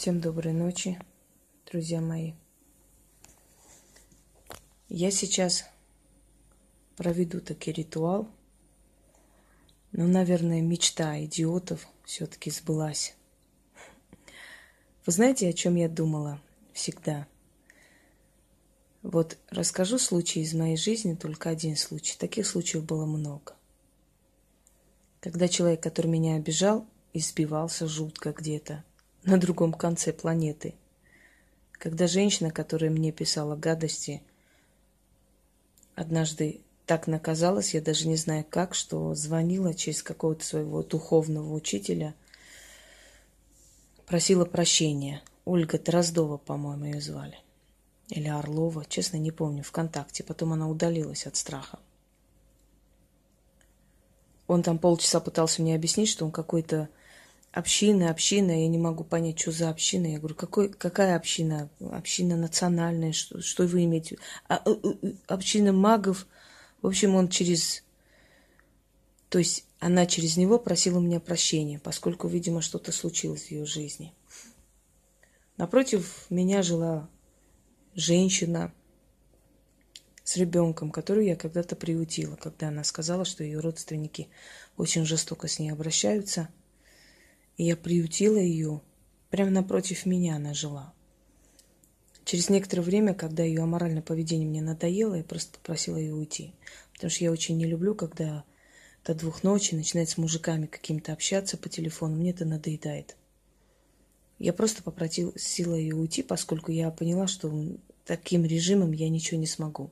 Всем доброй ночи, друзья мои. Я сейчас проведу таки ритуал, но, наверное, мечта идиотов все-таки сбылась. Вы знаете, о чем я думала всегда? Вот расскажу случай из моей жизни, только один случай. Таких случаев было много. Когда человек, который меня обижал, избивался жутко где-то, на другом конце планеты. Когда женщина, которая мне писала гадости, однажды так наказалась, я даже не знаю как, что звонила через какого-то своего духовного учителя, просила прощения. Ольга Дроздова, по-моему, ее звали. Или Орлова, честно не помню, ВКонтакте. Потом она удалилась от страха. Он там полчаса пытался мне объяснить, что он какой-то община, община, я не могу понять, что за община. Я говорю, какой, какая община? Община национальная, что, что вы имеете? А, э, э, э, община магов. В общем, он через... То есть она через него просила у меня прощения, поскольку, видимо, что-то случилось в ее жизни. Напротив меня жила женщина с ребенком, которую я когда-то приютила, когда она сказала, что ее родственники очень жестоко с ней обращаются – и я приютила ее. Прямо напротив меня она жила. Через некоторое время, когда ее аморальное поведение мне надоело, я просто попросила ее уйти. Потому что я очень не люблю, когда до двух ночи начинает с мужиками какими-то общаться по телефону. Мне это надоедает. Я просто попросила ее уйти, поскольку я поняла, что таким режимом я ничего не смогу.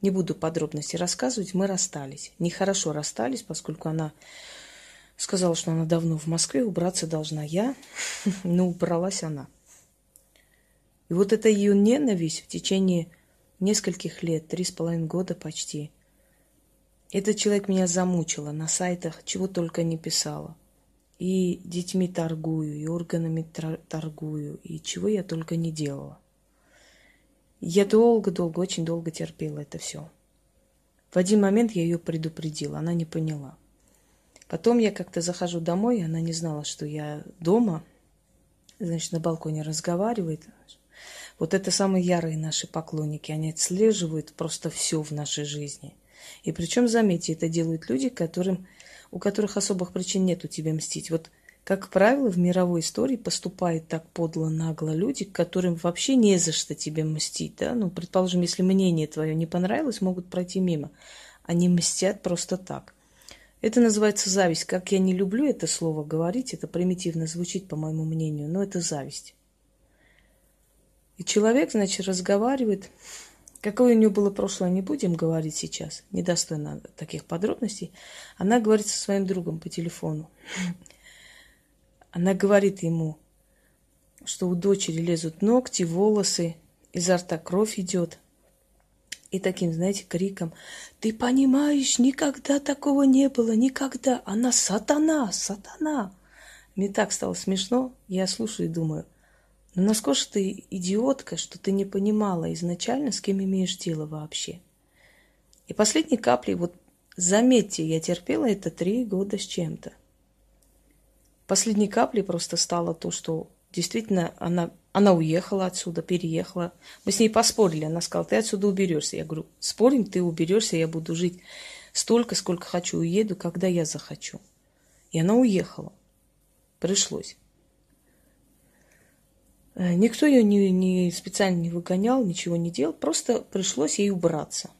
Не буду подробности рассказывать, мы расстались. Нехорошо расстались, поскольку она Сказала, что она давно в Москве, убраться должна я, но убралась она. И вот эта ее ненависть в течение нескольких лет, три с половиной года почти, этот человек меня замучила на сайтах, чего только не писала. И детьми торгую, и органами торгую, и чего я только не делала. Я долго-долго, очень долго терпела это все. В один момент я ее предупредила, она не поняла. Потом я как-то захожу домой, она не знала, что я дома. Значит, на балконе разговаривает. Вот это самые ярые наши поклонники. Они отслеживают просто все в нашей жизни. И причем, заметьте, это делают люди, которым, у которых особых причин нет у тебя мстить. Вот, как правило, в мировой истории поступают так подло, нагло люди, которым вообще не за что тебе мстить. Да? Ну, предположим, если мнение твое не понравилось, могут пройти мимо. Они мстят просто так. Это называется зависть. Как я не люблю это слово говорить, это примитивно звучит, по моему мнению, но это зависть. И человек, значит, разговаривает. Какое у нее было прошлое, не будем говорить сейчас, недостойно таких подробностей. Она говорит со своим другом по телефону. Она говорит ему, что у дочери лезут ногти, волосы, изо рта кровь идет и таким, знаете, криком, «Ты понимаешь, никогда такого не было, никогда! Она сатана, сатана!» Мне так стало смешно, я слушаю и думаю, ну насколько же ты идиотка, что ты не понимала изначально, с кем имеешь дело вообще. И последней каплей, вот заметьте, я терпела это три года с чем-то. Последней каплей просто стало то, что действительно она она уехала отсюда, переехала. Мы с ней поспорили. Она сказала, ты отсюда уберешься. Я говорю, спорим, ты уберешься, я буду жить столько, сколько хочу, уеду, когда я захочу. И она уехала. Пришлось. Э, никто ее не, не специально не выгонял, ничего не делал, просто пришлось ей убраться.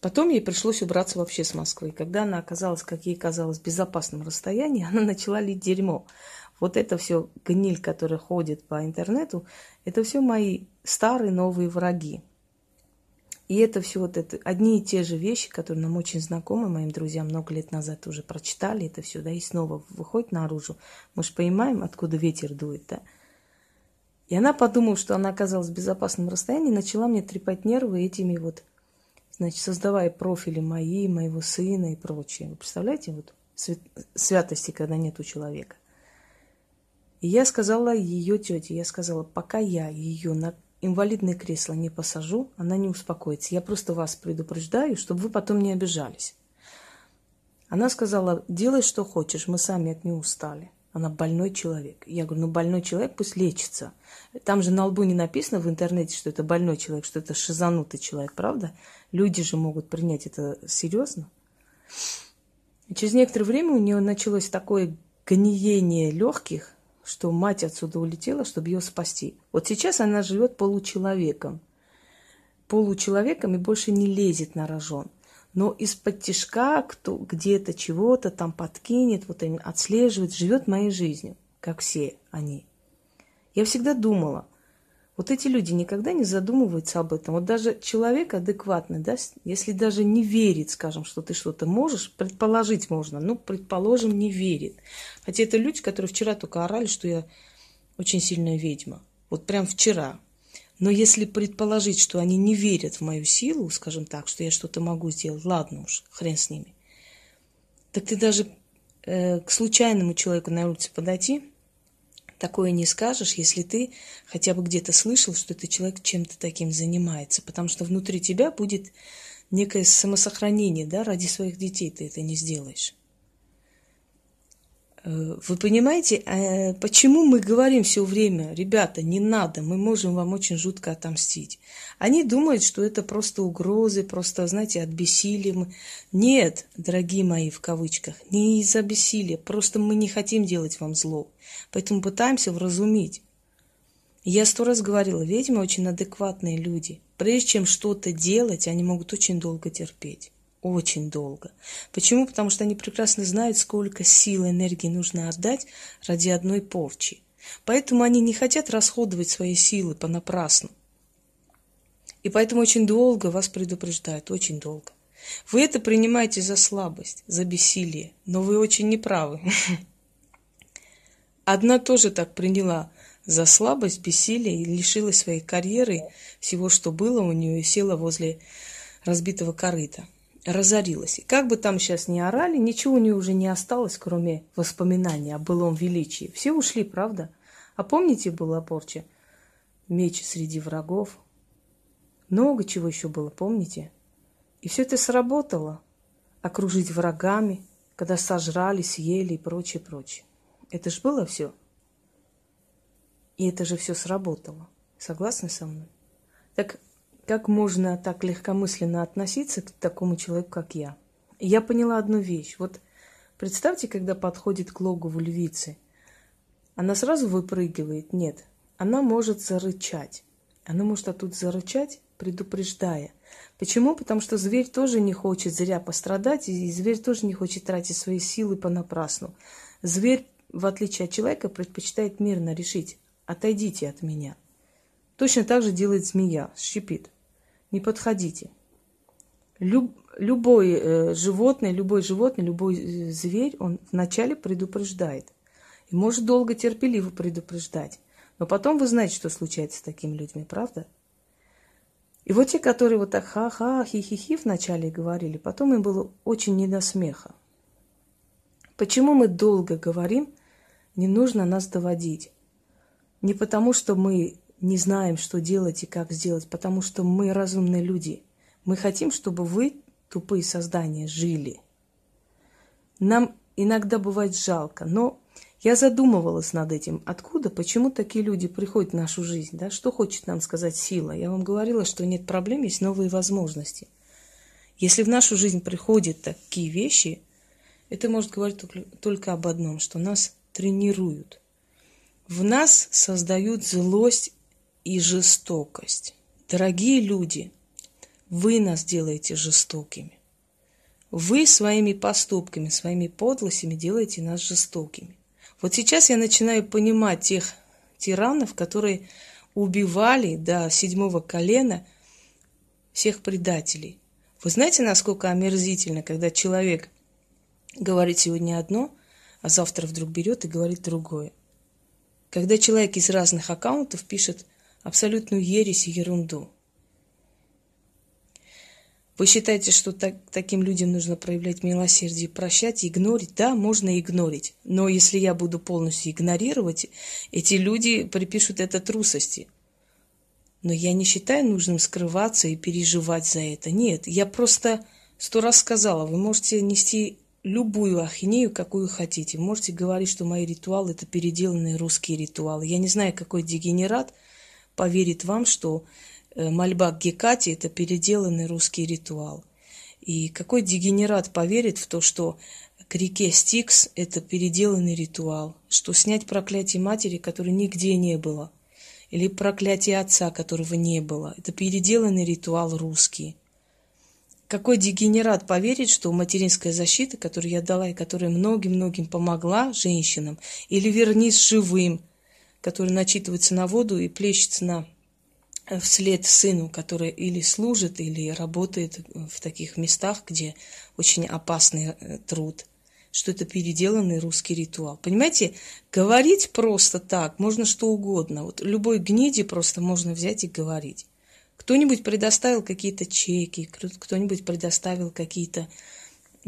Потом ей пришлось убраться вообще с Москвы. Когда она оказалась, как ей казалось, в безопасном расстоянии, она начала лить дерьмо. Вот это все гниль, которая ходит по интернету, это все мои старые новые враги. И это все вот это одни и те же вещи, которые нам очень знакомы, моим друзьям много лет назад уже прочитали это все, да, и снова выходит наружу. Мы же понимаем, откуда ветер дует, да. И она подумала, что она оказалась в безопасном расстоянии, начала мне трепать нервы этими вот, значит, создавая профили мои, моего сына и прочее. Вы представляете, вот святости, когда нет у человека. Я сказала ее тете, я сказала, пока я ее на инвалидное кресло не посажу, она не успокоится. Я просто вас предупреждаю, чтобы вы потом не обижались. Она сказала, делай, что хочешь, мы сами от нее устали. Она больной человек. Я говорю, ну больной человек пусть лечится. Там же на лбу не написано в интернете, что это больной человек, что это шизанутый человек, правда? Люди же могут принять это серьезно. И через некоторое время у нее началось такое гниение легких, что мать отсюда улетела, чтобы ее спасти. Вот сейчас она живет получеловеком. Получеловеком и больше не лезет на рожон но из-под тишка кто где-то чего-то там подкинет, вот они отслеживает, живет моей жизнью, как все они. Я всегда думала, вот эти люди никогда не задумываются об этом. Вот даже человек адекватный, да, если даже не верит, скажем, что ты что-то можешь, предположить можно, ну, предположим, не верит. Хотя это люди, которые вчера только орали, что я очень сильная ведьма. Вот прям вчера. Но если предположить, что они не верят в мою силу, скажем так, что я что-то могу сделать, ладно уж, хрен с ними. Так ты даже э, к случайному человеку на улице подойти, такое не скажешь, если ты хотя бы где-то слышал, что этот человек чем-то таким занимается, потому что внутри тебя будет некое самосохранение, да, ради своих детей ты это не сделаешь. Э, вы понимаете, э, почему мы говорим все время, ребята, не надо, мы можем вам очень жутко отомстить. Они думают, что это просто угрозы, просто, знаете, от бессилия. Нет, дорогие мои, в кавычках, не из-за бессилия, просто мы не хотим делать вам зло. Поэтому пытаемся вразумить. Я сто раз говорила, ведьмы очень адекватные люди. Прежде чем что-то делать, они могут очень долго терпеть очень долго. Почему? Потому что они прекрасно знают, сколько сил и энергии нужно отдать ради одной порчи. Поэтому они не хотят расходовать свои силы понапрасну. И поэтому очень долго вас предупреждают, очень долго. Вы это принимаете за слабость, за бессилие, но вы очень неправы. Одна тоже так приняла за слабость, бессилие и лишилась своей карьеры, всего, что было у нее, и села возле разбитого корыта разорилась. И как бы там сейчас ни орали, ничего у нее уже не осталось, кроме воспоминаний о былом величии. Все ушли, правда? А помните, была порча? Меч среди врагов. Много чего еще было, помните? И все это сработало. Окружить врагами, когда сожрали, съели и прочее, прочее. Это же было все. И это же все сработало. Согласны со мной? Так как можно так легкомысленно относиться к такому человеку, как я? я поняла одну вещь. Вот представьте, когда подходит к логову львицы. Она сразу выпрыгивает? Нет. Она может зарычать. Она может оттуда зарычать, предупреждая. Почему? Потому что зверь тоже не хочет зря пострадать, и зверь тоже не хочет тратить свои силы понапрасну. Зверь, в отличие от человека, предпочитает мирно решить «отойдите от меня». Точно так же делает змея, щипит не подходите. Люб, любой э, животное, любой животное, любой э, зверь, он вначале предупреждает. И может долго терпеливо предупреждать. Но потом вы знаете, что случается с такими людьми, правда? И вот те, которые вот так ха-ха, хи-хи-хи вначале говорили, потом им было очень не до смеха. Почему мы долго говорим, не нужно нас доводить? Не потому, что мы не знаем, что делать и как сделать, потому что мы разумные люди. Мы хотим, чтобы вы, тупые создания, жили. Нам иногда бывает жалко, но я задумывалась над этим. Откуда, почему такие люди приходят в нашу жизнь? Да? Что хочет нам сказать сила? Я вам говорила, что нет проблем, есть новые возможности. Если в нашу жизнь приходят такие вещи, это может говорить только об одном, что нас тренируют. В нас создают злость и жестокость. Дорогие люди, вы нас делаете жестокими. Вы своими поступками, своими подлостями делаете нас жестокими. Вот сейчас я начинаю понимать тех тиранов, которые убивали до седьмого колена всех предателей. Вы знаете, насколько омерзительно, когда человек говорит сегодня одно, а завтра вдруг берет и говорит другое. Когда человек из разных аккаунтов пишет абсолютную ересь и ерунду. Вы считаете, что так, таким людям нужно проявлять милосердие, прощать, игнорить? Да, можно игнорить. Но если я буду полностью игнорировать, эти люди припишут это трусости. Но я не считаю нужным скрываться и переживать за это. Нет, я просто сто раз сказала, вы можете нести любую ахинею, какую хотите. Можете говорить, что мои ритуалы это переделанные русские ритуалы. Я не знаю, какой дегенерат поверит вам, что э, мольба к Гекате это переделанный русский ритуал. И какой дегенерат поверит в то, что к реке Стикс это переделанный ритуал, что снять проклятие матери, которой нигде не было, или проклятие отца, которого не было, это переделанный ритуал русский. Какой дегенерат поверит, что материнская защита, которую я дала и которая многим-многим помогла женщинам, или вернись живым, который начитывается на воду и плещется на э, вслед сыну, который или служит, или работает в таких местах, где очень опасный э, труд, что это переделанный русский ритуал. Понимаете, говорить просто так, можно что угодно. Вот любой гниди просто можно взять и говорить. Кто-нибудь предоставил какие-то чеки, кто-нибудь предоставил какие-то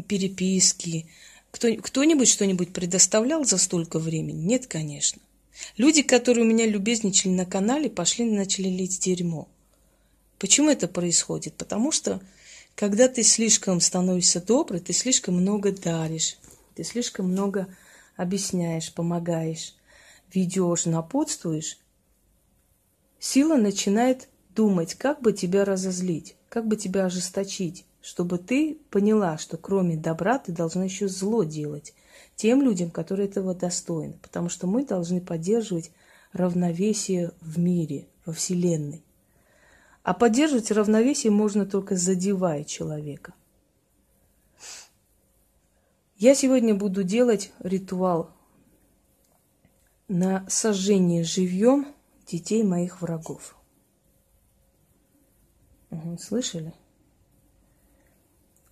переписки, кто, кто-нибудь что-нибудь предоставлял за столько времени? Нет, конечно. Люди, которые у меня любезничали на канале, пошли и начали лить дерьмо. Почему это происходит? Потому что, когда ты слишком становишься добрый, ты слишком много даришь, ты слишком много объясняешь, помогаешь, ведешь, напутствуешь, сила начинает думать, как бы тебя разозлить, как бы тебя ожесточить, чтобы ты поняла, что кроме добра ты должна еще зло делать тем людям, которые этого достойны. Потому что мы должны поддерживать равновесие в мире, во Вселенной. А поддерживать равновесие можно только задевая человека. Я сегодня буду делать ритуал на сожжение живьем детей моих врагов. Угу, слышали?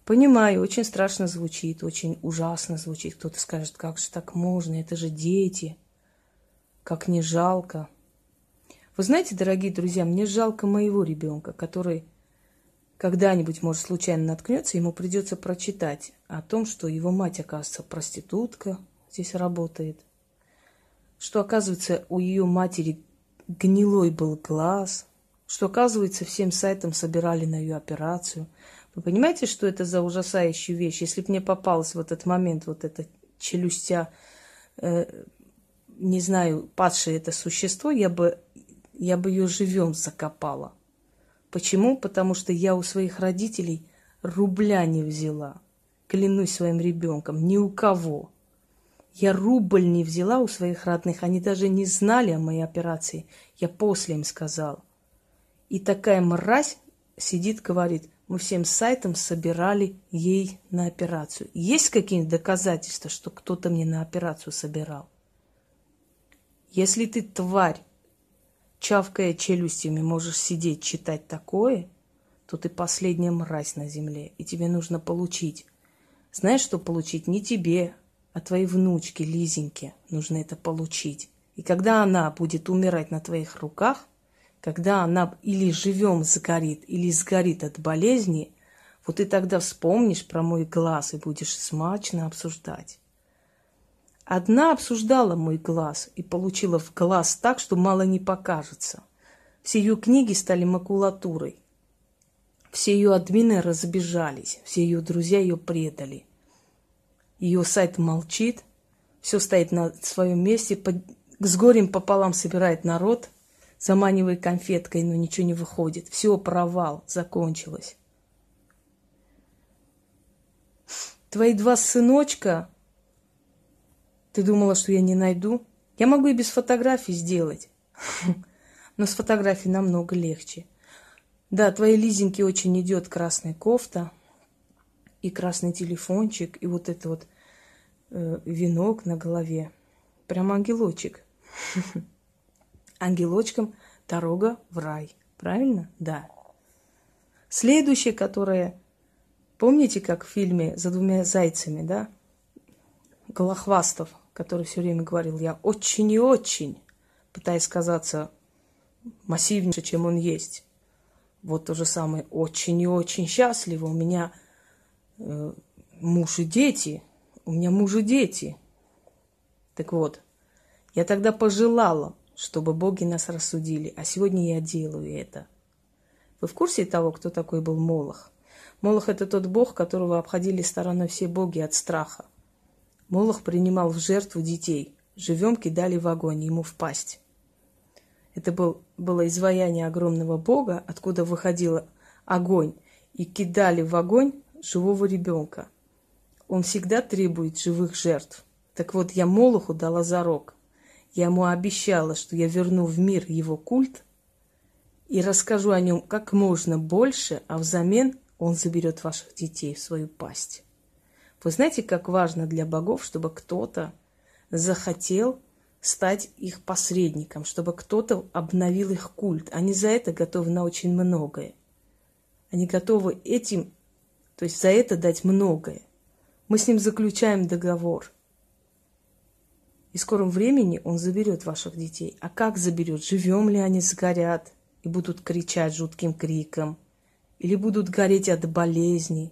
Понимаю, очень страшно звучит, очень ужасно звучит. Кто-то скажет, как же так можно, это же дети, как не жалко. Вы знаете, дорогие друзья, мне жалко моего ребенка, который когда-нибудь, может, случайно наткнется, ему придется прочитать о том, что его мать, оказывается, проститутка, здесь работает, что, оказывается, у ее матери гнилой был глаз, что, оказывается, всем сайтам собирали на ее операцию. Вы понимаете, что это за ужасающая вещь? Если бы мне попалась в этот момент вот эта челюстя, э, не знаю, падшее это существо, я бы, я бы ее живем закопала. Почему? Потому что я у своих родителей рубля не взяла. Клянусь своим ребенком, ни у кого. Я рубль не взяла у своих родных. Они даже не знали о моей операции. Я после им сказала. И такая мразь сидит, говорит, мы всем сайтам собирали ей на операцию. Есть какие-нибудь доказательства, что кто-то мне на операцию собирал? Если ты, тварь, чавкая челюстями, можешь сидеть, читать такое, то ты последняя мразь на земле, и тебе нужно получить. Знаешь, что получить? Не тебе, а твоей внучке Лизеньке нужно это получить. И когда она будет умирать на твоих руках – когда она или живем сгорит, или сгорит от болезни, вот ты тогда вспомнишь про мой глаз и будешь смачно обсуждать. Одна обсуждала мой глаз и получила в глаз так, что мало не покажется. Все ее книги стали макулатурой. Все ее админы разбежались, все ее друзья ее предали. Ее сайт молчит, все стоит на своем месте, с горем пополам собирает народ – заманивая конфеткой, но ничего не выходит. Все, провал, закончилось. Твои два сыночка, ты думала, что я не найду? Я могу и без фотографий сделать. Но с фотографией намного легче. Да, твоей Лизеньке очень идет красная кофта и красный телефончик, и вот это вот э, венок на голове. Прям ангелочек. ангелочкам дорога в рай. Правильно? Да. Следующее, которое... Помните, как в фильме «За двумя зайцами», да? Голохвастов, который все время говорил, я очень и очень, пытаясь казаться массивнее, чем он есть. Вот то же самое, очень и очень счастлива. У меня э, муж и дети. У меня муж и дети. Так вот, я тогда пожелала, чтобы боги нас рассудили. А сегодня я делаю это. Вы в курсе того, кто такой был Молох? Молох – это тот бог, которого обходили стороной все боги от страха. Молох принимал в жертву детей. Живем кидали в огонь ему в пасть. Это был, было изваяние огромного бога, откуда выходил огонь, и кидали в огонь живого ребенка. Он всегда требует живых жертв. Так вот, я Молоху дала зарок. Я ему обещала, что я верну в мир его культ и расскажу о нем как можно больше, а взамен он заберет ваших детей в свою пасть. Вы знаете, как важно для богов, чтобы кто-то захотел стать их посредником, чтобы кто-то обновил их культ. Они за это готовы на очень многое. Они готовы этим, то есть за это дать многое. Мы с ним заключаем договор. И в скором времени он заберет ваших детей. А как заберет? Живем ли они сгорят и будут кричать жутким криком? Или будут гореть от болезней?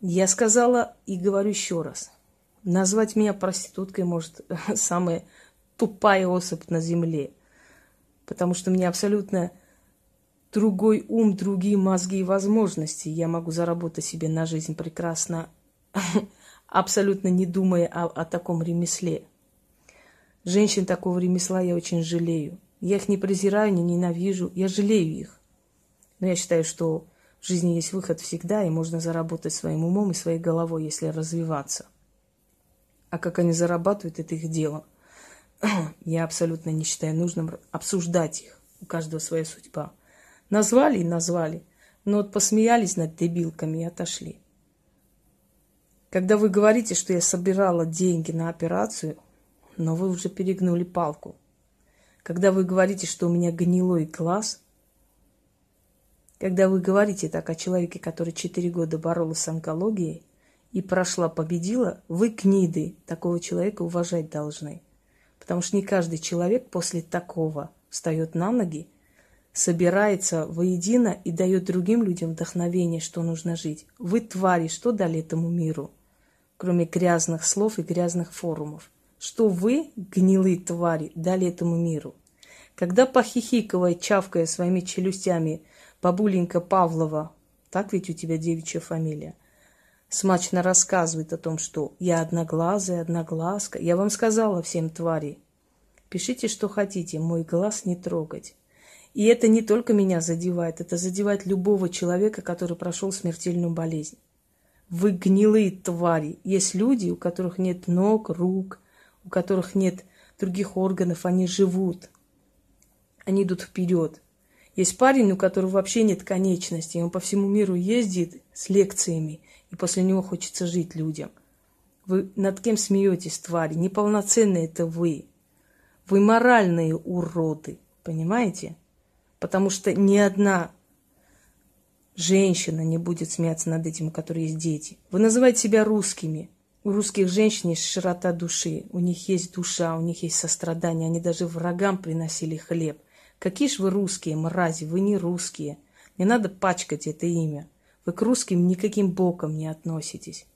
Я сказала и говорю еще раз. Назвать меня проституткой может самая тупая особь на земле. Потому что меня абсолютно другой ум, другие мозги и возможности. Я могу заработать себе на жизнь прекрасно абсолютно не думая о, о таком ремесле. Женщин такого ремесла я очень жалею. Я их не презираю, не ненавижу, я жалею их. Но я считаю, что в жизни есть выход всегда, и можно заработать своим умом и своей головой, если развиваться. А как они зарабатывают, это их дело. Я абсолютно не считаю нужным обсуждать их. У каждого своя судьба. Назвали и назвали. Но вот посмеялись над дебилками и отошли. Когда вы говорите, что я собирала деньги на операцию, но вы уже перегнули палку. Когда вы говорите, что у меня гнилой глаз, когда вы говорите так о человеке, который четыре года боролся с онкологией и прошла, победила, вы гниды такого человека уважать должны. Потому что не каждый человек после такого встает на ноги, собирается воедино и дает другим людям вдохновение, что нужно жить. Вы твари, что дали этому миру? Кроме грязных слов и грязных форумов. Что вы, гнилые твари, дали этому миру? Когда похихикивая, чавкая своими челюстями, бабуленька Павлова, так ведь у тебя девичья фамилия, смачно рассказывает о том, что я одноглазая, одноглазка. Я вам сказала всем твари, пишите, что хотите, мой глаз не трогать. И это не только меня задевает, это задевает любого человека, который прошел смертельную болезнь. Вы гнилые твари. Есть люди, у которых нет ног, рук, у которых нет других органов, они живут. Они идут вперед. Есть парень, у которого вообще нет конечностей. Он по всему миру ездит с лекциями, и после него хочется жить людям. Вы над кем смеетесь, твари? Неполноценные это вы. Вы моральные уроды, понимаете? Потому что ни одна женщина не будет смеяться над этим, у которой есть дети. Вы называете себя русскими. У русских женщин есть широта души, у них есть душа, у них есть сострадание, они даже врагам приносили хлеб. Какие ж вы русские, мрази, вы не русские. Не надо пачкать это имя. Вы к русским никаким боком не относитесь.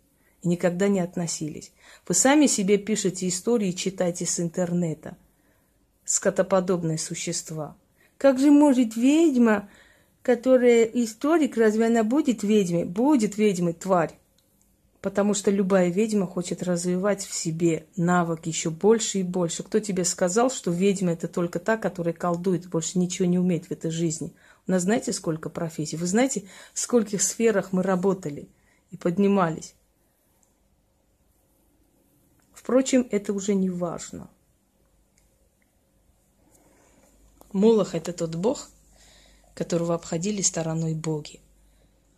И никогда не относились. Вы сами себе пишете истории и читаете с интернета. Скотоподобные существа. Как же может ведьма которая историк, разве она будет ведьмой? Будет ведьмой, тварь. Потому что любая ведьма хочет развивать в себе навык еще больше и больше. Кто тебе сказал, что ведьма это только та, которая колдует, больше ничего не умеет в этой жизни? У нас знаете, сколько профессий? Вы знаете, в скольких сферах мы работали и поднимались? Впрочем, это уже не важно. Молох – это тот бог, которого обходили стороной боги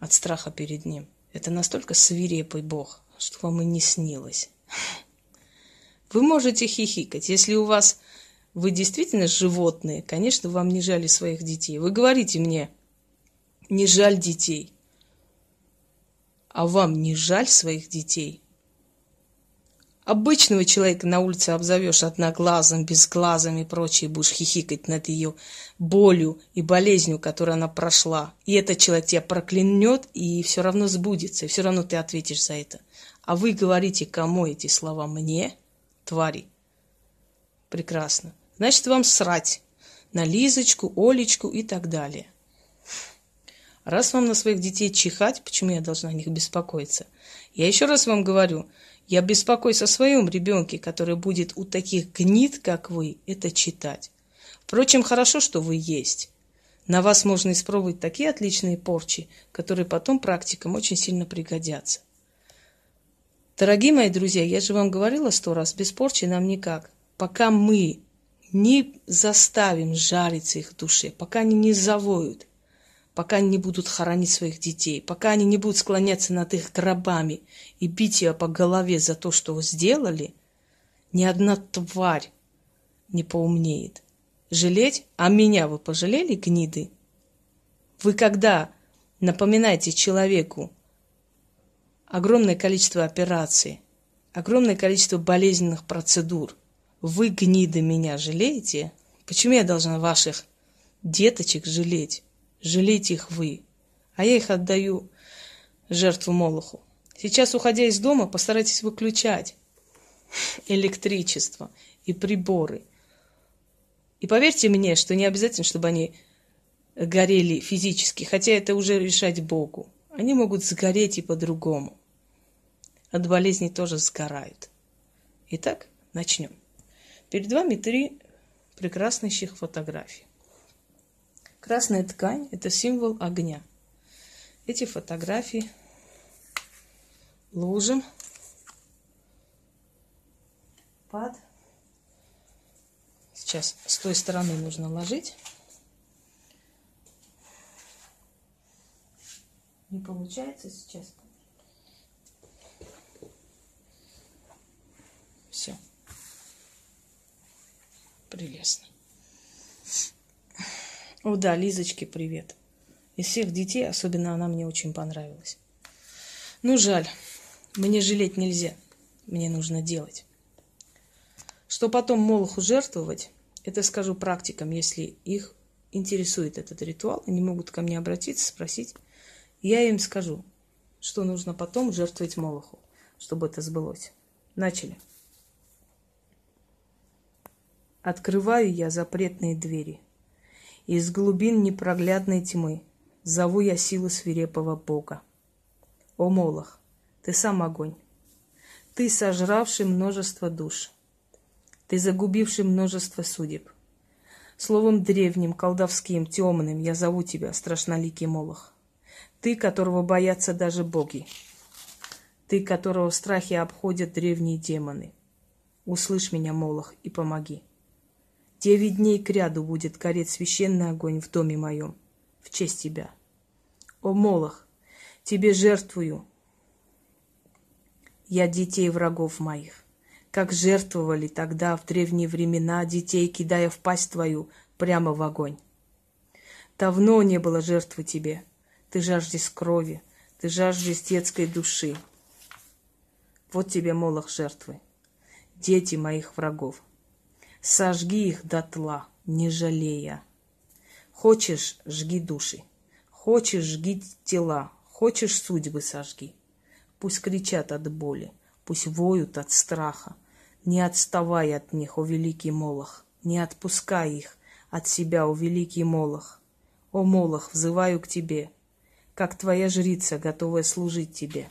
от страха перед ним. Это настолько свирепый бог, что вам и не снилось. Вы можете хихикать, если у вас вы действительно животные, конечно, вам не жаль своих детей. Вы говорите мне, не жаль детей. А вам не жаль своих детей? Обычного человека на улице обзовешь одноглазым, безглазым и прочее, будешь хихикать над ее болью и болезнью, которую она прошла. И этот человек тебя проклянет, и все равно сбудется, и все равно ты ответишь за это. А вы говорите кому эти слова? Мне? Твари. Прекрасно. Значит, вам срать на Лизочку, Олечку и так далее. Раз вам на своих детей чихать, почему я должна о них беспокоиться? Я еще раз вам говорю, я беспокоюсь о своем ребенке, который будет у таких гнид, как вы, это читать. Впрочем, хорошо, что вы есть. На вас можно испробовать такие отличные порчи, которые потом практикам очень сильно пригодятся. Дорогие мои друзья, я же вам говорила сто раз, без порчи нам никак. Пока мы не заставим жариться их в душе, пока они не завоют, пока они не будут хоронить своих детей, пока они не будут склоняться над их гробами и бить ее по голове за то, что сделали, ни одна тварь не поумнеет. Жалеть? А меня вы пожалели, гниды? Вы когда напоминаете человеку, огромное количество операций, огромное количество болезненных процедур. Вы, гниды, меня жалеете? Почему я должна ваших деточек жалеть? Жалейте их вы. А я их отдаю жертву Молоху. Сейчас, уходя из дома, постарайтесь выключать электричество и приборы. И поверьте мне, что не обязательно, чтобы они горели физически, хотя это уже решать Богу. Они могут сгореть и по-другому от болезней тоже сгорают. Итак, начнем. Перед вами три прекраснейших фотографии. Красная ткань – это символ огня. Эти фотографии ложим под... Сейчас с той стороны нужно ложить. Не получается сейчас. Все. Прелестно. О, да, Лизочке привет. Из всех детей, особенно она мне очень понравилась. Ну, жаль. Мне жалеть нельзя. Мне нужно делать. Что потом Молоху жертвовать, это скажу практикам, если их интересует этот ритуал, они могут ко мне обратиться, спросить. Я им скажу, что нужно потом жертвовать Молоху, чтобы это сбылось. Начали. Открываю я запретные двери. Из глубин непроглядной тьмы зову я силу свирепого Бога. О, Молох, ты сам огонь. Ты, сожравший множество душ. Ты, загубивший множество судеб. Словом древним, колдовским, темным я зову тебя, страшноликий Молох. Ты, которого боятся даже боги. Ты, которого в страхе обходят древние демоны. Услышь меня, Молох, и помоги. Девять дней кряду будет гореть священный огонь в доме моем, в честь тебя. О, Молох, тебе жертвую я детей врагов моих, как жертвовали тогда в древние времена детей, кидая в пасть твою прямо в огонь. Давно не было жертвы тебе, ты жаждешь крови, ты жаждешь детской души. Вот тебе, Молох, жертвы, дети моих врагов. Сожги их дотла, не жалея. Хочешь, жги души. Хочешь, жги тела. Хочешь, судьбы сожги. Пусть кричат от боли, пусть воют от страха. Не отставай от них, о великий Молох, не отпускай их от себя, о великий Молох. О Молох, взываю к тебе, как твоя жрица, готовая служить тебе.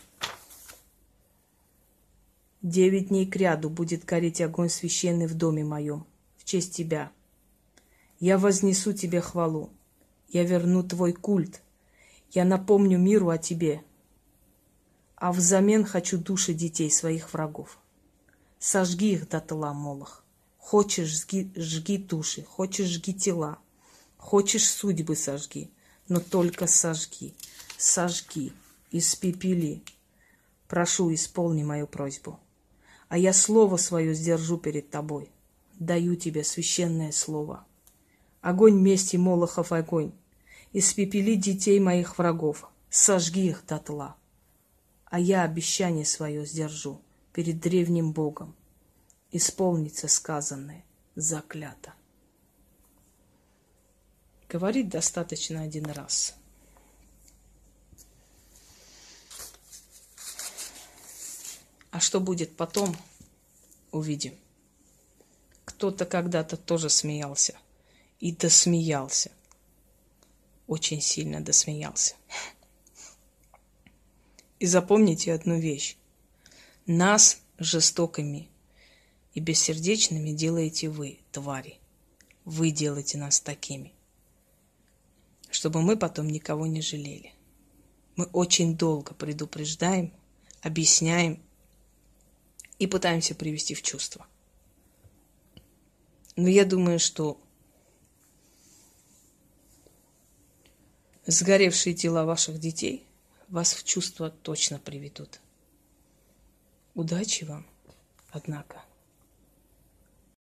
Девять дней кряду будет гореть огонь священный в доме моем, в честь тебя. Я вознесу тебе хвалу. Я верну твой культ. Я напомню миру о тебе. А взамен хочу души детей своих врагов. Сожги их дотла, Молох. Хочешь, жги, жги души, хочешь, жги тела. Хочешь, судьбы сожги, но только сожги. Сожги, испепели. Прошу, исполни мою просьбу а я слово свое сдержу перед тобой. Даю тебе священное слово. Огонь мести Молохов огонь. Испепели детей моих врагов. Сожги их дотла. А я обещание свое сдержу перед древним Богом. Исполнится сказанное, заклято. Говорить достаточно один раз. А что будет потом, увидим. Кто-то когда-то тоже смеялся. И досмеялся. очень сильно досмеялся. И запомните одну вещь. Нас жестокими и бессердечными делаете вы, твари. Вы делаете нас такими. Чтобы мы потом никого не жалели. Мы очень долго предупреждаем, объясняем и пытаемся привести в чувство. Но я думаю, что сгоревшие тела ваших детей вас в чувство точно приведут. Удачи вам, однако.